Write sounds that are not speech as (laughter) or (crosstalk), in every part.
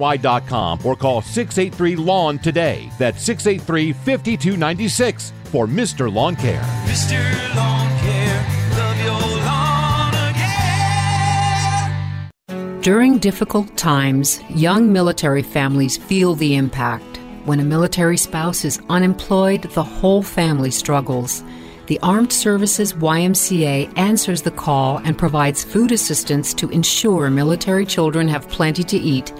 Y.com or call 683 Lawn today. That's 683 5296 for Mr. Lawn Care. Mr. Lawn Care, love your lawn again. During difficult times, young military families feel the impact. When a military spouse is unemployed, the whole family struggles. The Armed Services YMCA answers the call and provides food assistance to ensure military children have plenty to eat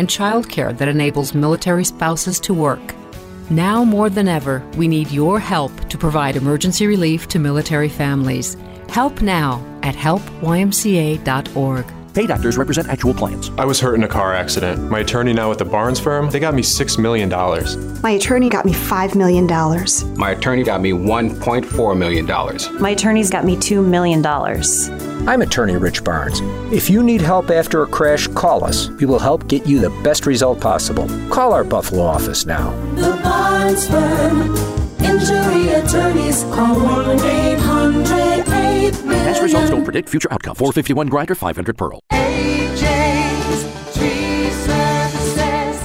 and childcare that enables military spouses to work. Now more than ever, we need your help to provide emergency relief to military families. Help now at helpymca.org. Paid actors represent actual plans. I was hurt in a car accident. My attorney now at the Barnes firm, they got me $6 million. My attorney got me $5 million. My attorney got me $1.4 million. My attorney's got me $2 million. I'm attorney Rich Barnes. If you need help after a crash, call us. We will help get you the best result possible. Call our Buffalo office now. The Barnes Firm. Injury attorneys call 1 800 8 Past results don't predict future outcome. 451 Grinder 500 Pearl.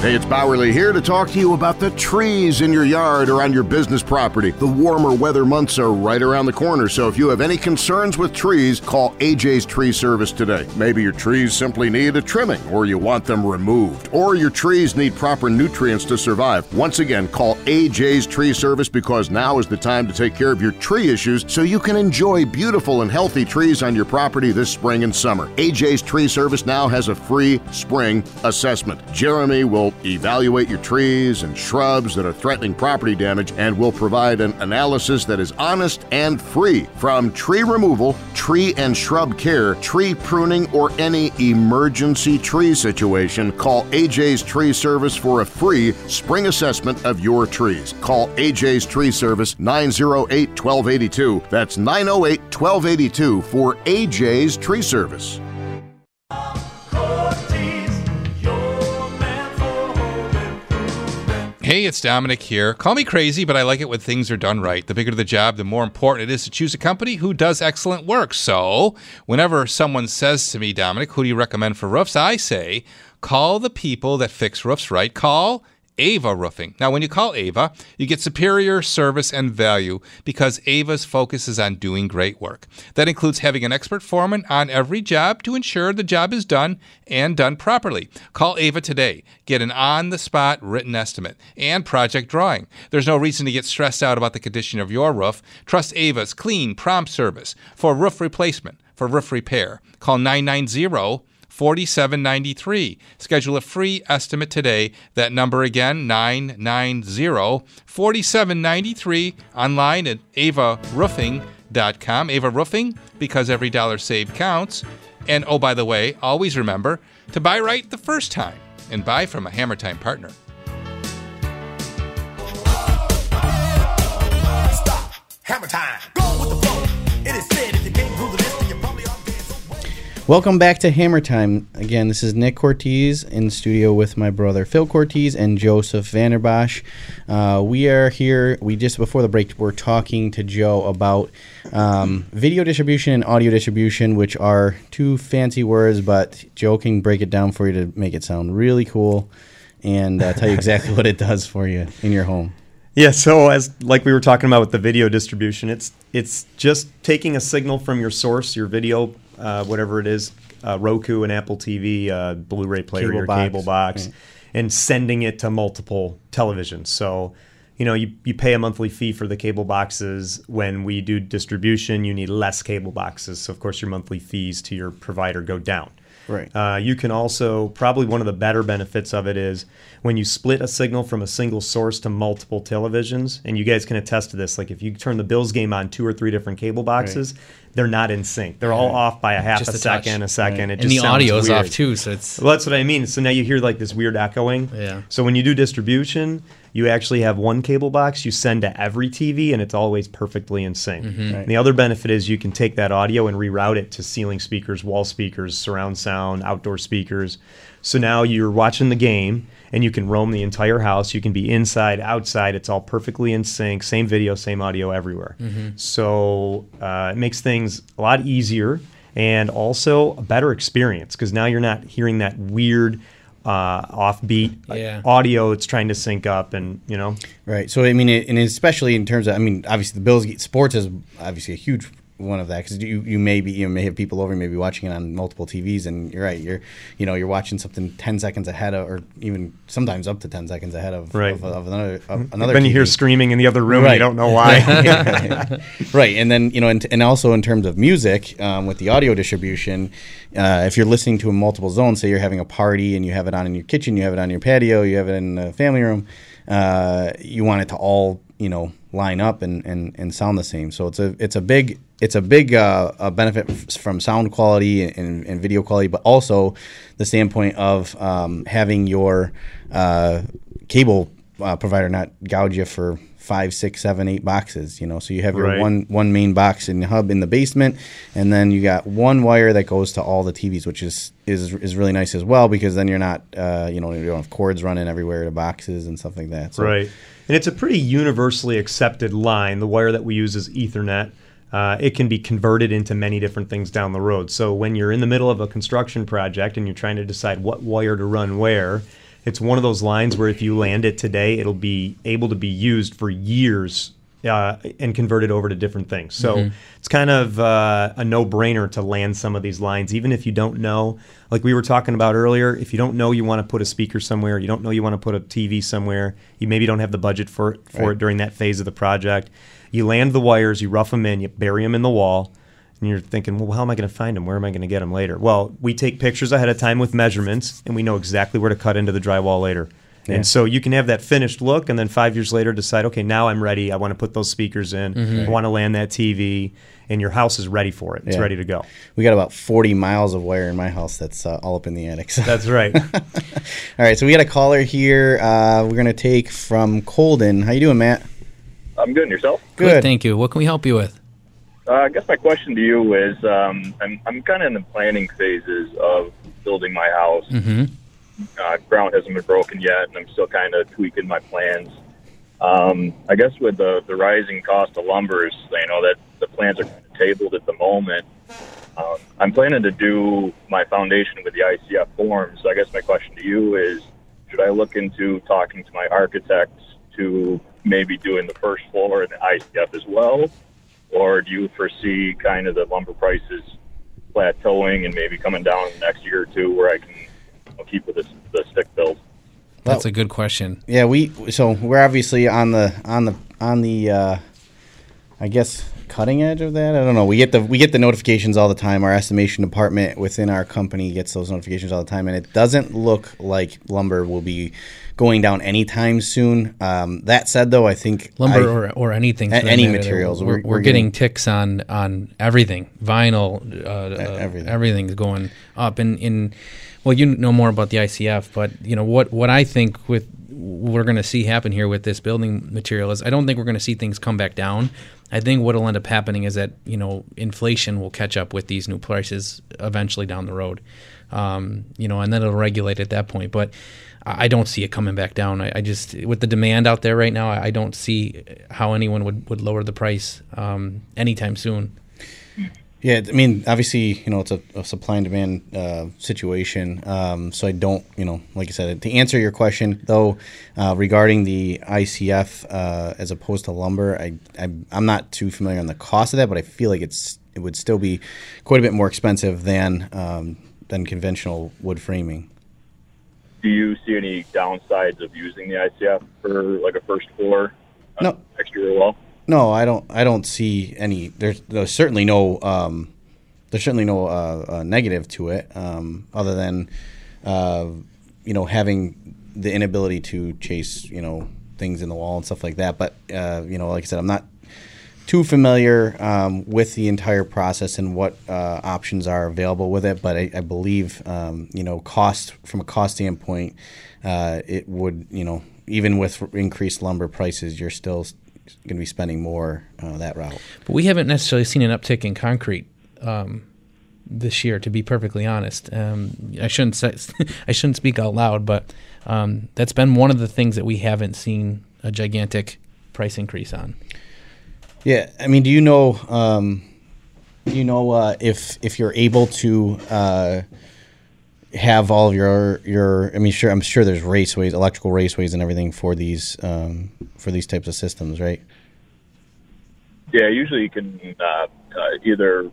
Hey, it's Bowerly here to talk to you about the trees in your yard or on your business property. The warmer weather months are right around the corner, so if you have any concerns with trees, call AJ's Tree Service today. Maybe your trees simply need a trimming, or you want them removed, or your trees need proper nutrients to survive. Once again, call AJ's Tree Service because now is the time to take care of your tree issues so you can enjoy beautiful and healthy trees on your property this spring and summer. AJ's Tree Service now has a free spring assessment. Jeremy will evaluate your trees and shrubs that are threatening property damage and will provide an analysis that is honest and free. From tree removal, tree and shrub care, tree pruning, or any emergency tree situation, call AJ's Tree Service for a free spring assessment of your trees. Call AJ's Tree Service 908 1282. That's 908 1282 for AJ's Tree Service. Hey, it's Domenic here. Call me crazy, but I like it when things are done right. The bigger the job, the more important it is to choose a company who does excellent work. So, whenever someone says to me, Domenic, who do you recommend for roofs? I say, call the people that fix roofs right. Call Ava Roofing. Now, when you call Ava, you get superior service and value because Ava's focus is on doing great work. That includes having an expert foreman on every job to ensure the job is done and done properly. Call Ava today. Get an on the spot written estimate and project drawing. There's no reason to get stressed out about the condition of your roof. Trust Ava's clean, prompt service for roof replacement, for roof repair. Call 990 4793. Schedule a free estimate today. That number again, 990 4793, online at avaroofing.com. Ava Roofing, because every dollar saved counts. And oh, by the way, always remember to buy right the first time and buy from a Hammer Time partner. Hammer time. Go Welcome back to Hammer Time. Again, this is Nick Cortese in studio with my brother Phil Cortese and Joseph Vanderbosch. Uh, we are here. We just before the break were talking to Joe about um, video distribution and audio distribution, which are two fancy words, but Joe can break it down for you to make it sound really cool and uh, tell you exactly what it does for you in your home. Yeah, so as like we were talking about with the video distribution, it's it's just taking a signal from your source, your video, uh, whatever it is, uh, Roku, and Apple TV, uh, Blu-ray player, Cable your box, cable box, right. and sending it to multiple televisions. So, you know, you, you pay a monthly fee for the cable boxes. When we do distribution, you need less cable boxes. So, of course, your monthly fees to your provider go down. Right. Uh, you can also probably one of the better benefits of it is when you split a signal from a single source to multiple televisions, and you guys can attest to this. Like if you turn the Bills game on two or three different cable boxes, they're not in sync. They're all Right. off by a half Just a a second, a second. Right. It And just the sounds audio's off too, so it's- well, that's what I mean. So now you hear like this weird echoing. Yeah. So when you do distribution, you actually have one cable box you send to every TV, and it's always perfectly in sync. Mhm. Right. The other benefit is you can take that audio and reroute it to ceiling speakers, wall speakers, surround sound, outdoor speakers. So now you're watching the game and you can roam the entire house. You can be inside, outside. It's all perfectly in sync. Same video, same audio everywhere. Mhm. So uh, it makes things a lot easier and also a better experience because now you're not hearing that weird uh, offbeat. Yeah. Audio, it's trying to sync up, and you know, Right. So I mean, it, and especially in terms of, I mean, obviously the Bills sports is obviously a huge one of that because you you may be you may have people over, you may be watching it on multiple TVs, and you're right, you're you know you're watching something ten seconds ahead of, or even sometimes up to ten seconds ahead of Right. of, of another of another. Then you hear screaming in the other room and you don't know why. right. (laughs) right, and then you know, and, and also in terms of music, um, with the audio distribution, uh, if you're listening to a multiple zones, say you're having a party and you have it on in your kitchen, you have it on your patio, you have it in the family room, uh, you want it to all you know line up and, and, and sound the same. So it's a it's a big it's a big uh, a benefit f- from sound quality and, and video quality, but also the standpoint of um, having your uh, cable uh, provider not gouge you for five, six, seven, eight boxes. You know, so you have your Right. one one main box and hub in the basement, and then you got one wire that goes to all the TVs, which is is is really nice as well because then you're not uh, you know you don't have cords running everywhere to boxes and stuff like that. So, Right. And it's a pretty universally accepted line. The wire that we use is Ethernet. Uh, it can be converted into many different things down the road. So when you're in the middle of a construction project and you're trying to decide what wire to run where, it's one of those lines where if you land it today, it'll be able to be used for years uh, and converted over to different things. So Mhm. it's kind of uh, a no-brainer to land some of these lines, even if you don't know. Like we were talking about earlier, if you don't know you want to put a speaker somewhere, you don't know you want to put a TV somewhere, you maybe don't have the budget for it, for Right. it during that phase of the project. You land the wires, you rough them in, you bury them in the wall, and you're thinking, well, how am I going to find them? Where am I going to get them later? Well, we take pictures ahead of time with measurements, and we know exactly where to cut into the drywall later. Yeah. And so you can have that finished look, and then five years later decide, okay, now I'm ready. I want to put those speakers in. Mhm. I want to land that TV, and your house is ready for it. It's Yeah. ready to go. We got about 40 miles of wire in my house that's uh, all up in the attic. So. That's right. (laughs) all right, so we got a caller here. Uh, we're going to take from Colden. How you doing, Matt? I'm good. And yourself? Good. Thank you. What can we help you with? Uh, I guess my question to you is um, I'm, I'm kind of in the planning phases of building my house. Mm-hmm. Uh, ground hasn't been broken yet, and I'm still kind of tweaking my plans. Um, I guess with the, the rising cost of lumbers, you know, that the plans are tabled at the moment. Um, I'm planning to do my foundation with the ICF form. So I guess my question to you is, should I look into talking to my architects to maybe doing the first floor and the ICF as well? Or do you foresee kind of the lumber prices plateauing and maybe coming down next year or two where I can you know, keep with the, the stick build? That's a good question. Yeah, we so we're obviously on the on the on the uh, I guess cutting edge of that. I don't know. We get the we get the notifications all the time. Our estimation department within our company gets those notifications all the time, and it doesn't look like lumber will be going down anytime soon. Um, that said, though, I think Lumber I- or, or anything. a- any materials. We're, we're, getting, ticks on on everything. Vinyl, uh, uh, everything. everything's going up. And in well, you know more about the ICF, but you know what what I think with we're going to see happen here with this building material is I don't think we're going to see things come back down. I think what'll end up happening is that you know inflation will catch up with these new prices eventually down the road, um, you know, and then it'll regulate at that point. But I don't see it coming back down. I, I just with the demand out there right now, I I don't see how anyone would, would lower the price um, anytime soon. Yeah, I mean, obviously, you know, it's a, a supply and demand uh, situation. Um, so I don't, you know, like I said, to answer your question though, uh, regarding the ICF uh, as opposed to lumber, I, I I'm not too familiar on the cost of that, but I feel like it's it would still be quite a bit more expensive than um, than conventional wood framing. Do you see any downsides of using the ICF for like a first floor uh, No. exterior wall? No, I don't. I don't see any. There's, there's certainly no. Um, there's certainly no uh, uh, negative to it, um, other than, uh, you know, having the inability to chase, you know, things in the wall and stuff like that. But uh, you know, like I said, I'm not too familiar um, with the entire process and what uh, options are available with it. But I, I believe, um, you know, cost from a cost standpoint, uh, it would, you know, even with increased lumber prices, you're still going to be spending more uh, that route. But we haven't necessarily seen an uptick in concrete um, this year, to be perfectly honest. Um, I shouldn't say, (laughs) I shouldn't speak out loud, but um, that's been one of the things that we haven't seen a gigantic price increase on. Yeah, I mean, do you know? Um, do you know uh, if if you're able to? Uh, have all of your your. I mean, sure, I'm sure there's raceways, electrical raceways, and everything for these um, for these types of systems, right? Yeah, usually you can uh, uh, either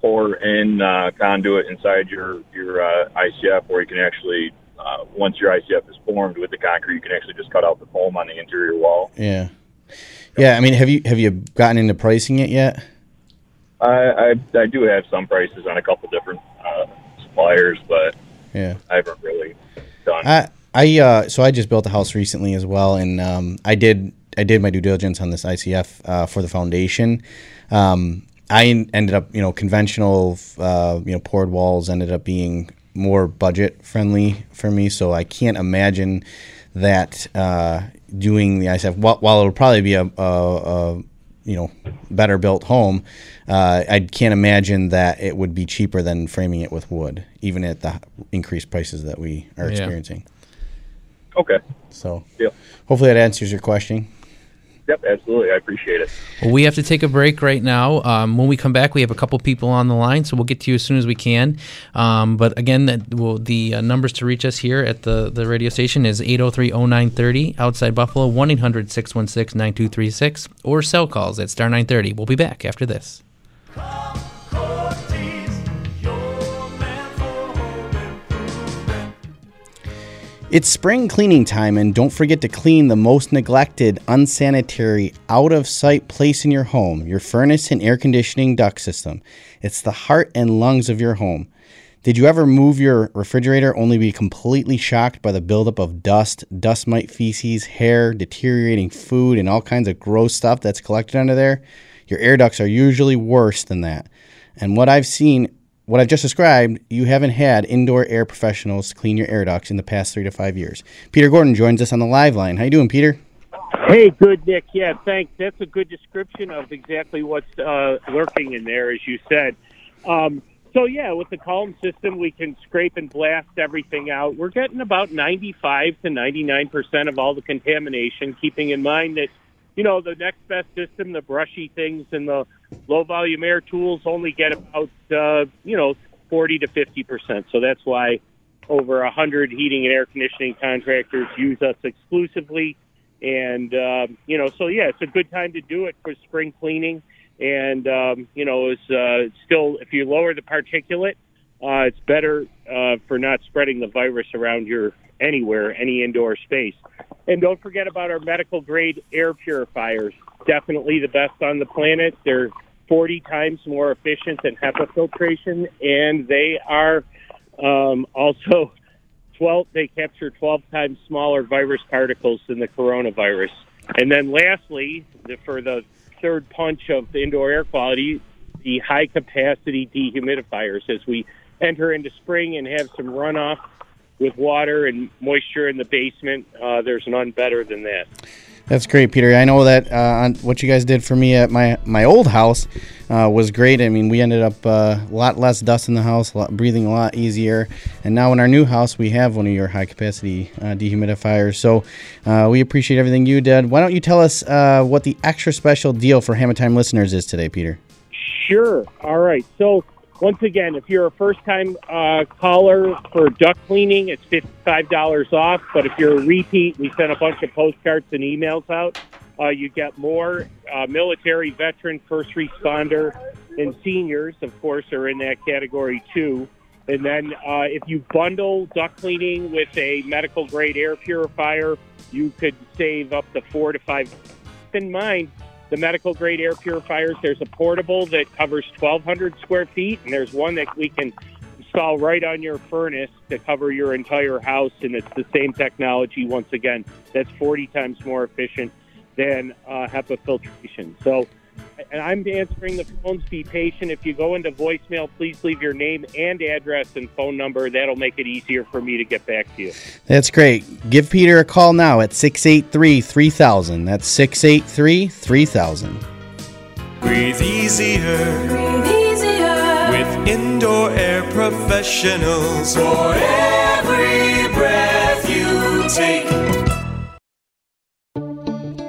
pour in uh, conduit inside your your uh, ICF, or you can actually uh, once your ICF is formed with the concrete, you can actually just cut out the foam on the interior wall. Yeah, yeah. I mean, have you have you gotten into pricing it yet? I I, I do have some prices on a couple different uh, suppliers, but Yeah. I haven't really done. I I uh, so I just built a house recently as well, and um, I did I did my due diligence on this ICF uh, for the foundation. Um, I en- ended up you know conventional uh, you know poured walls ended up being more budget friendly for me, so I can't imagine that uh, doing the ICF while, while it'll probably be a, a, a you know better built home. Uh, I can't imagine that it would be cheaper than framing it with wood, even at the increased prices that we are Yeah. experiencing. Okay. So, Yeah. hopefully that answers your question. Yep, absolutely. I appreciate it. Well, we have to take a break right now. Um, when we come back, we have a couple people on the line, so we'll get to you as soon as we can. Um, but again, that the uh, numbers to reach us here at the, the radio station is 803-0930 outside Buffalo, 1-800-616-9236, or cell calls at star 930. We'll be back after this. It's spring cleaning time, and don't forget to clean the most neglected, unsanitary, out of sight place in your home your furnace and air conditioning duct system. It's the heart and lungs of your home. Did you ever move your refrigerator only be completely shocked by the buildup of dust, dust mite feces, hair, deteriorating food, and all kinds of gross stuff that's collected under there? Your air ducts are usually worse than that. And what I've seen, what I've just described, you haven't had indoor air professionals clean your air ducts in the past three to five years. Peter Gordon joins us on the live line. How you doing, Peter? Hey, good, Nick. Yeah, thanks. That's a good description of exactly what's uh, lurking in there, as you said. Um, so, yeah, with the column system, we can scrape and blast everything out. We're getting about 95 to 99% of all the contamination, keeping in mind that, you know, the next best system, the brushy things and the low volume air tools only get about, uh, you know, 40 to 50%. So that's why over 100 heating and air conditioning contractors use us exclusively. And, um, you know, so yeah, it's a good time to do it for spring cleaning. And, um, you know, it's uh, still, if you lower the particulate, uh, it's better uh, for not spreading the virus around your anywhere, any indoor space. And don't forget about our medical grade air purifiers. Definitely the best on the planet. They're 40 times more efficient than HEPA filtration, and they are um, also (laughs) 12. They capture 12 times smaller virus particles than the coronavirus. And then, lastly, the, for the third punch of the indoor air quality, the high capacity dehumidifiers. As we enter into spring and have some runoff with water and moisture in the basement, uh, there's none better than that. That's great, Peter. I know that uh, what you guys did for me at my my old house uh, was great. I mean, we ended up uh, a lot less dust in the house, a lot, breathing a lot easier. And now in our new house, we have one of your high capacity uh, dehumidifiers. So uh, we appreciate everything you did. Why don't you tell us uh, what the extra special deal for Hammer Time listeners is today, Peter? Sure. All right. So once again, if you're a first-time uh, caller for duct cleaning, it's fifty-five dollars off. But if you're a repeat, we send a bunch of postcards and emails out. Uh, you get more. Uh, military, veteran, first responder, and seniors, of course, are in that category too. And then uh, if you bundle duct cleaning with a medical grade air purifier, you could save up to four to five. In mind, the medical grade air purifiers, there's a portable that covers 1,200 square feet, and there's one that we can install right on your furnace to cover your entire house, and it's the same technology. Once again, that's 40 times more efficient than uh, HEPA filtration. So, and I'm answering the phones. Be patient. If you go into voicemail, please leave your name and address and phone number. That'll make it easier for me to get back to you. That's great. Give Peter a call now at 683 3000. That's 683 3000. Breathe easier. Breathe easier. With indoor air professionals. For every breath you take.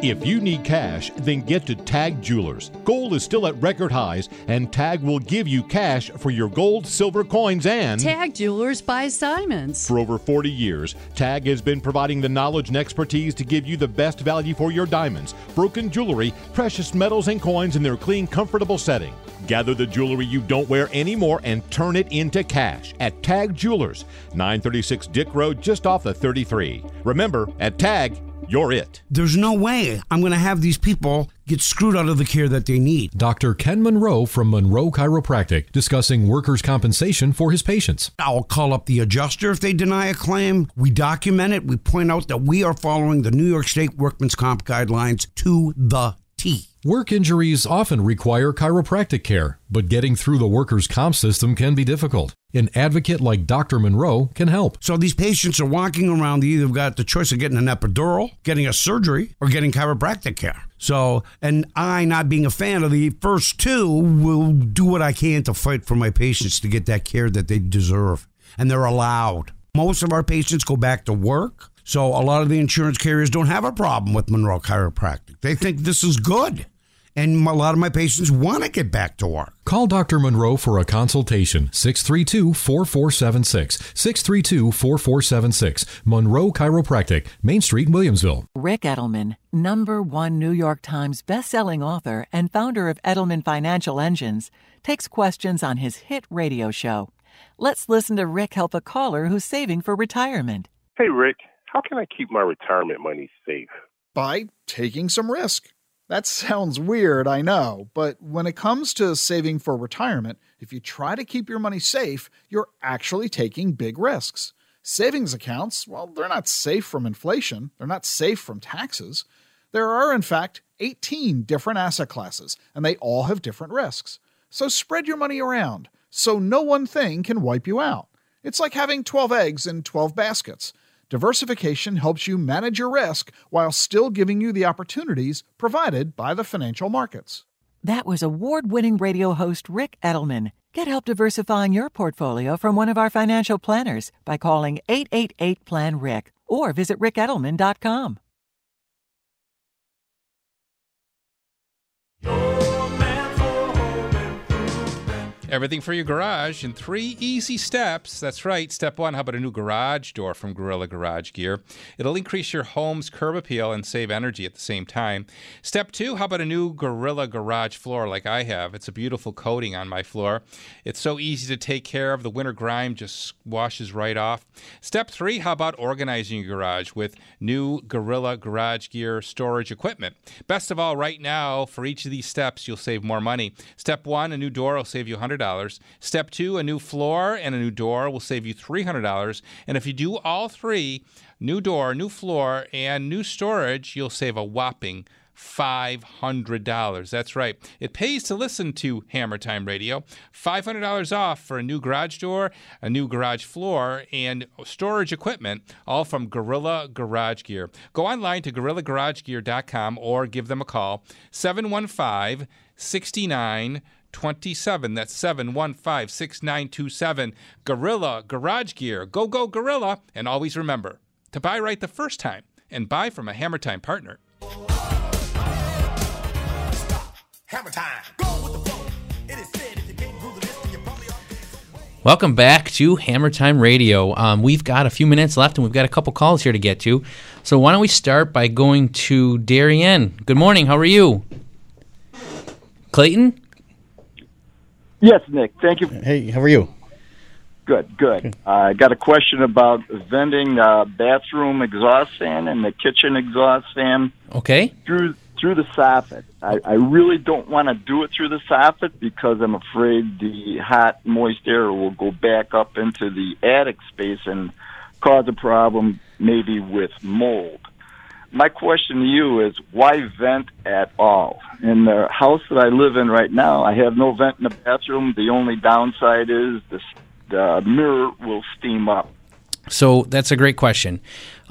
If you need cash, then get to Tag Jewelers. Gold is still at record highs, and Tag will give you cash for your gold, silver coins, and. Tag Jewelers by Simons. For over 40 years, Tag has been providing the knowledge and expertise to give you the best value for your diamonds, broken jewelry, precious metals, and coins in their clean, comfortable setting. Gather the jewelry you don't wear anymore and turn it into cash at Tag Jewelers, 936 Dick Road, just off the 33. Remember, at Tag, you're it. There's no way I'm going to have these people get screwed out of the care that they need. Dr. Ken Monroe from Monroe Chiropractic discussing workers' compensation for his patients. I'll call up the adjuster if they deny a claim. We document it. We point out that we are following the New York State Workman's Comp guidelines to the T. Work injuries often require chiropractic care, but getting through the workers' comp system can be difficult. An advocate like Dr. Monroe can help. So these patients are walking around, they either got the choice of getting an epidural, getting a surgery, or getting chiropractic care. So, and I, not being a fan of the first two, will do what I can to fight for my patients to get that care that they deserve. And they're allowed. Most of our patients go back to work. So a lot of the insurance carriers don't have a problem with Monroe Chiropractic. They think this is good. And a lot of my patients want to get back to work. Call Dr. Monroe for a consultation. 632 4476. 632 4476. Monroe Chiropractic, Main Street, Williamsville. Ric Edelman, number one New York Times bestselling author and founder of Edelman Financial Engines, takes questions on his hit radio show. Let's listen to Ric help a caller who's saving for retirement. Hey, Ric, how can I keep my retirement money safe? By taking some risk. That sounds weird, I know, but when it comes to saving for retirement, if you try to keep your money safe, you're actually taking big risks. Savings accounts, well, they're not safe from inflation, they're not safe from taxes. There are, in fact, 18 different asset classes, and they all have different risks. So spread your money around so no one thing can wipe you out. It's like having 12 eggs in 12 baskets. Diversification helps you manage your risk while still giving you the opportunities provided by the financial markets. That was award winning radio host Ric Edelman. Get help diversifying your portfolio from one of our financial planners by calling 888 Plan Rick or visit rickedelman.com. Everything for your garage in three easy steps. That's right. Step one, how about a new garage door from Gorilla Garage Gear? It'll increase your home's curb appeal and save energy at the same time. Step two, how about a new Gorilla Garage floor like I have? It's a beautiful coating on my floor. It's so easy to take care of. The winter grime just washes right off. Step three, how about organizing your garage with new Gorilla Garage Gear storage equipment? Best of all, right now, for each of these steps, you'll save more money. Step one, a new door will save you $100. Step two, a new floor and a new door will save you $300. And if you do all three, new door, new floor, and new storage, you'll save a whopping $500. That's right. It pays to listen to Hammer Time Radio. $500 off for a new garage door, a new garage floor, and storage equipment, all from Gorilla Garage Gear. Go online to gorillagaragegear.com or give them a call 715 69 27. That's 715 6927. Gorilla Garage Gear. Go, go, Gorilla. And always remember to buy right the first time and buy from a Hammer Time partner. Hammer time. Go with the flow. It is said if you can't groove the list, you probably Welcome back to Hammer Time Radio. Um, we've got a few minutes left and we've got a couple calls here to get to. So why don't we start by going to Darien? Good morning. How are you? Clayton? Yes, Nick. Thank you. Hey, how are you? Good, good. Uh, I got a question about vending uh, bathroom exhaust fan and the kitchen exhaust fan Okay. through through the soffit. I, I really don't want to do it through the soffit because I'm afraid the hot, moist air will go back up into the attic space and cause a problem, maybe with mold. My question to you is why vent at all? In the house that I live in right now, I have no vent in the bathroom. The only downside is the, the mirror will steam up. So that's a great question.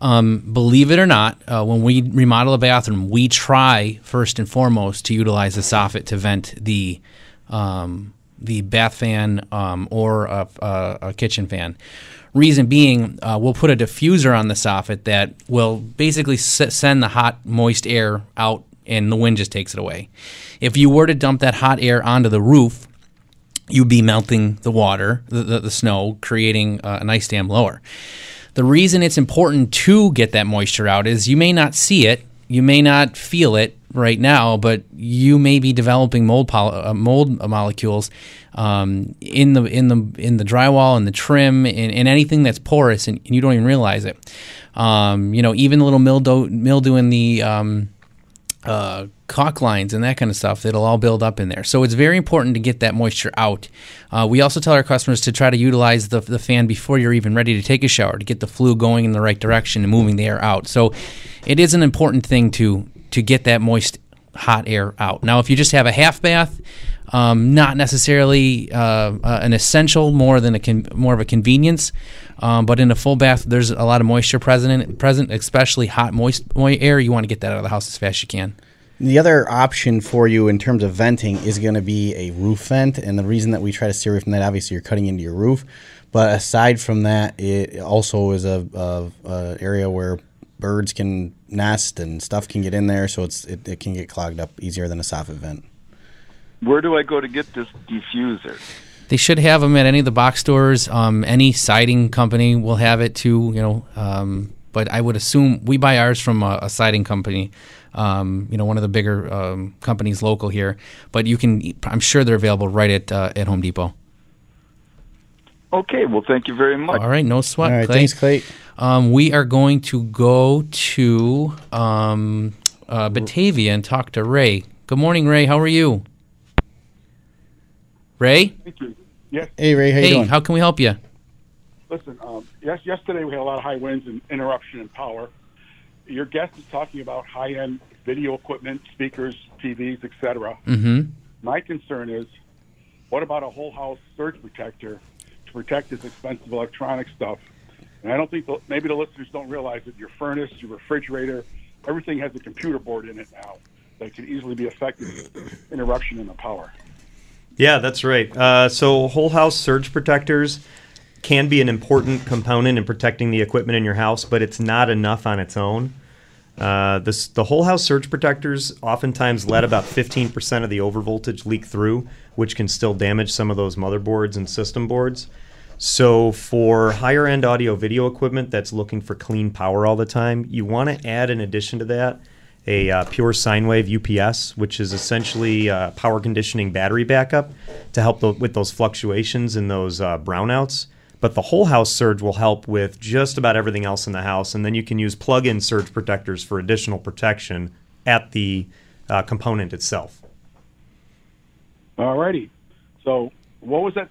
Um, believe it or not, uh, when we remodel a bathroom, we try first and foremost to utilize the soffit to vent the um, the bath fan um, or a, a, a kitchen fan. Reason being, uh, we'll put a diffuser on the soffit that will basically s- send the hot, moist air out, and the wind just takes it away. If you were to dump that hot air onto the roof, you'd be melting the water, the, the, the snow, creating uh, an ice dam lower. The reason it's important to get that moisture out is you may not see it, you may not feel it right now, but you may be developing mold poly- uh, mold molecules um, in the in the in the drywall and the trim and, and anything that's porous, and, and you don't even realize it. Um, you know, even the little mildew mildew in the um, uh, caulk lines and that kind of stuff. It'll all build up in there. So it's very important to get that moisture out. Uh, we also tell our customers to try to utilize the, the fan before you're even ready to take a shower to get the flue going in the right direction and moving the air out. So it is an important thing to to get that moist hot air out. Now, if you just have a half bath, um, not necessarily uh, uh, an essential, more than a con- more of a convenience. Um, but in a full bath, there's a lot of moisture present, present, especially hot, moist, air. You want to get that out of the house as fast as you can. The other option for you in terms of venting is going to be a roof vent, and the reason that we try to steer away from that, obviously, you're cutting into your roof. But aside from that, it also is a, a, a area where birds can nest and stuff can get in there, so it's it, it can get clogged up easier than a soffit vent. Where do I go to get this diffuser? They should have them at any of the box stores. Um, any siding company will have it too. You know, um, but I would assume we buy ours from a, a siding company. Um, you know, one of the bigger um, companies local here. But you can, I'm sure they're available right at uh, at Home Depot. Okay, well, thank you very much. All right, no sweat. All right, Clay. thanks, Clay. Um, we are going to go to um, uh, Batavia and talk to Ray. Good morning, Ray. How are you? Ray? Thank you. Yes. Hey, Ray, how you hey, doing? how can we help you? Listen, um, yes, yesterday we had a lot of high winds and interruption in power. Your guest is talking about high-end video equipment, speakers, TVs, etc. Mm-hmm. My concern is, what about a whole house surge protector to protect this expensive electronic stuff? And I don't think the, maybe the listeners don't realize that your furnace, your refrigerator, everything has a computer board in it now that can easily be affected with interruption in the power. Yeah, that's right. Uh, so whole house surge protectors can be an important component in protecting the equipment in your house, but it's not enough on its own. Uh, this, the whole house surge protectors oftentimes let about 15% of the overvoltage leak through, which can still damage some of those motherboards and system boards. So, for higher end audio video equipment that's looking for clean power all the time, you want to add, in addition to that, a uh, pure sine wave UPS, which is essentially uh, power conditioning battery backup to help tho- with those fluctuations and those uh, brownouts. But the whole house surge will help with just about everything else in the house, and then you can use plug-in surge protectors for additional protection at the uh, component itself. All righty. So, what was that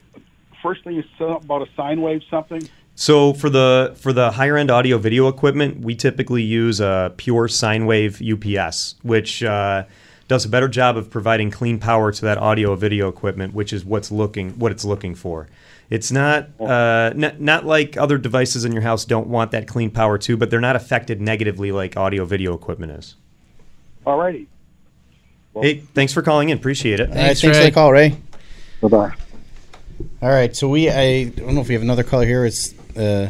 first thing you said about a sine wave something? So for the for the higher end audio video equipment, we typically use a pure sine wave UPS, which uh, does a better job of providing clean power to that audio video equipment, which is what's looking what it's looking for. It's not uh, not not like other devices in your house don't want that clean power too, but they're not affected negatively like audio video equipment is. All righty. hey, thanks for calling in. Appreciate it. All right, thanks for the call, Ray. Bye bye. All right, so we I don't know if we have another caller here. It's uh,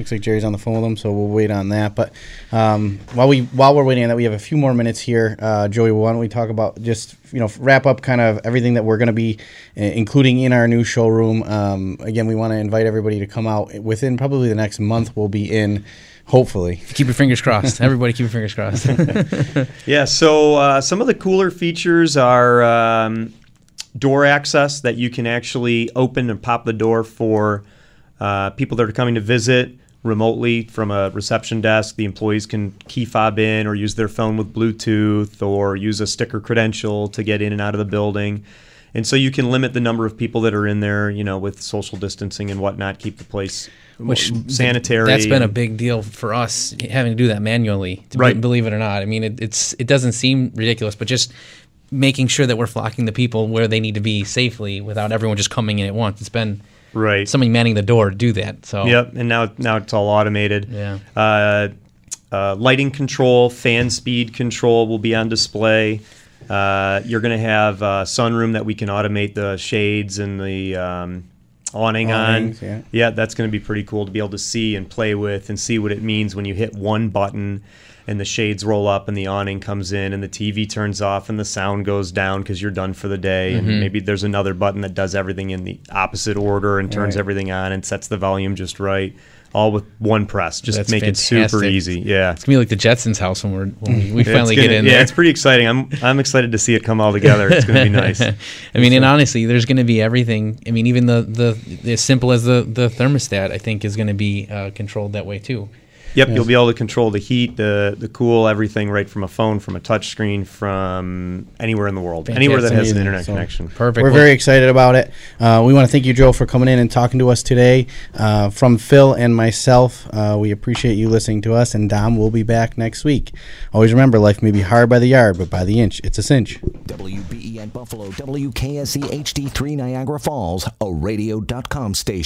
looks like Jerry's on the phone with them, so we'll wait on that. But um, while we while we're waiting on that, we have a few more minutes here. Uh, Joey, why don't we talk about just you know wrap up kind of everything that we're going to be uh, including in our new showroom. Um, again, we want to invite everybody to come out within probably the next month. We'll be in. Hopefully, keep your fingers crossed. (laughs) Everybody, keep your fingers crossed. (laughs) yeah. So uh, some of the cooler features are um, door access that you can actually open and pop the door for uh, people that are coming to visit remotely from a reception desk. The employees can key fob in or use their phone with Bluetooth or use a sticker credential to get in and out of the building. And so you can limit the number of people that are in there, you know, with social distancing and whatnot, keep the place which sanitary. That's been a big deal for us having to do that manually. To Right. be, believe it or not, I mean, it, it's it doesn't seem ridiculous, but just making sure that we're flocking the people where they need to be safely without everyone just coming in at once. It's been right somebody manning the door to do that. So Yep, and now now it's all automated. Yeah. Uh, uh, lighting control, fan speed control will be on display. Uh, you're going to have a sunroom that we can automate the shades and the um, awning Awnings, on. yeah. that's going to be pretty cool to be able to see and play with and see what it means when you hit one button and the shades roll up and the awning comes in and the TV turns off and the sound goes down because you're done for the day. Mhm. And maybe there's another button that does everything in the opposite order and turns Right. everything on and sets the volume just right. All with one press. Just That's make it super easy. Yeah. It's gonna be like the Jetsons' house when we're when we, finally gonna- get in yeah, there. it's pretty exciting. I'm I'm excited to see it come all together. It's going to be (laughs) nice. I mean, and honestly, there's going to be everything. I mean, even the the as simple as the the thermostat, I think, is going to be uh, controlled that way too. Yep, you'll be able to control the heat, the the cool, everything right from a phone, from a touch screen, from anywhere in the world, anywhere that has an internet So, connection. Perfect. We're very excited about it. Uh, we want to thank you, Joe, for coming in and talking to us today. Uh, from Phil and myself, uh, we appreciate you listening to us. And Dom will be back next week. Always remember, life may be hard by the yard, but by the inch, it's a cinch. WBEN Buffalo, WKSE HD3 Niagara Falls, a radio.com station.